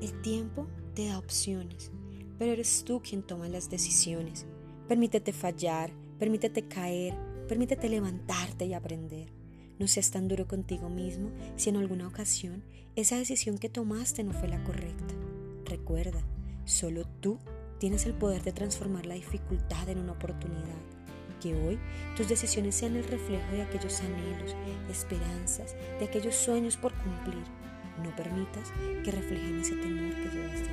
El tiempo te da opciones, pero eres tú quien toma las decisiones. Permítete fallar, permítete caer, permítete levantarte y aprender. No seas tan duro contigo mismo si en alguna ocasión esa decisión que tomaste no fue la correcta. Recuerda, solo tú tienes el poder de transformar la dificultad en una oportunidad. Que hoy tus decisiones sean el reflejo de aquellos anhelos, esperanzas, de aquellos sueños por cumplir. Permitas que reflejen ese temor que llevas.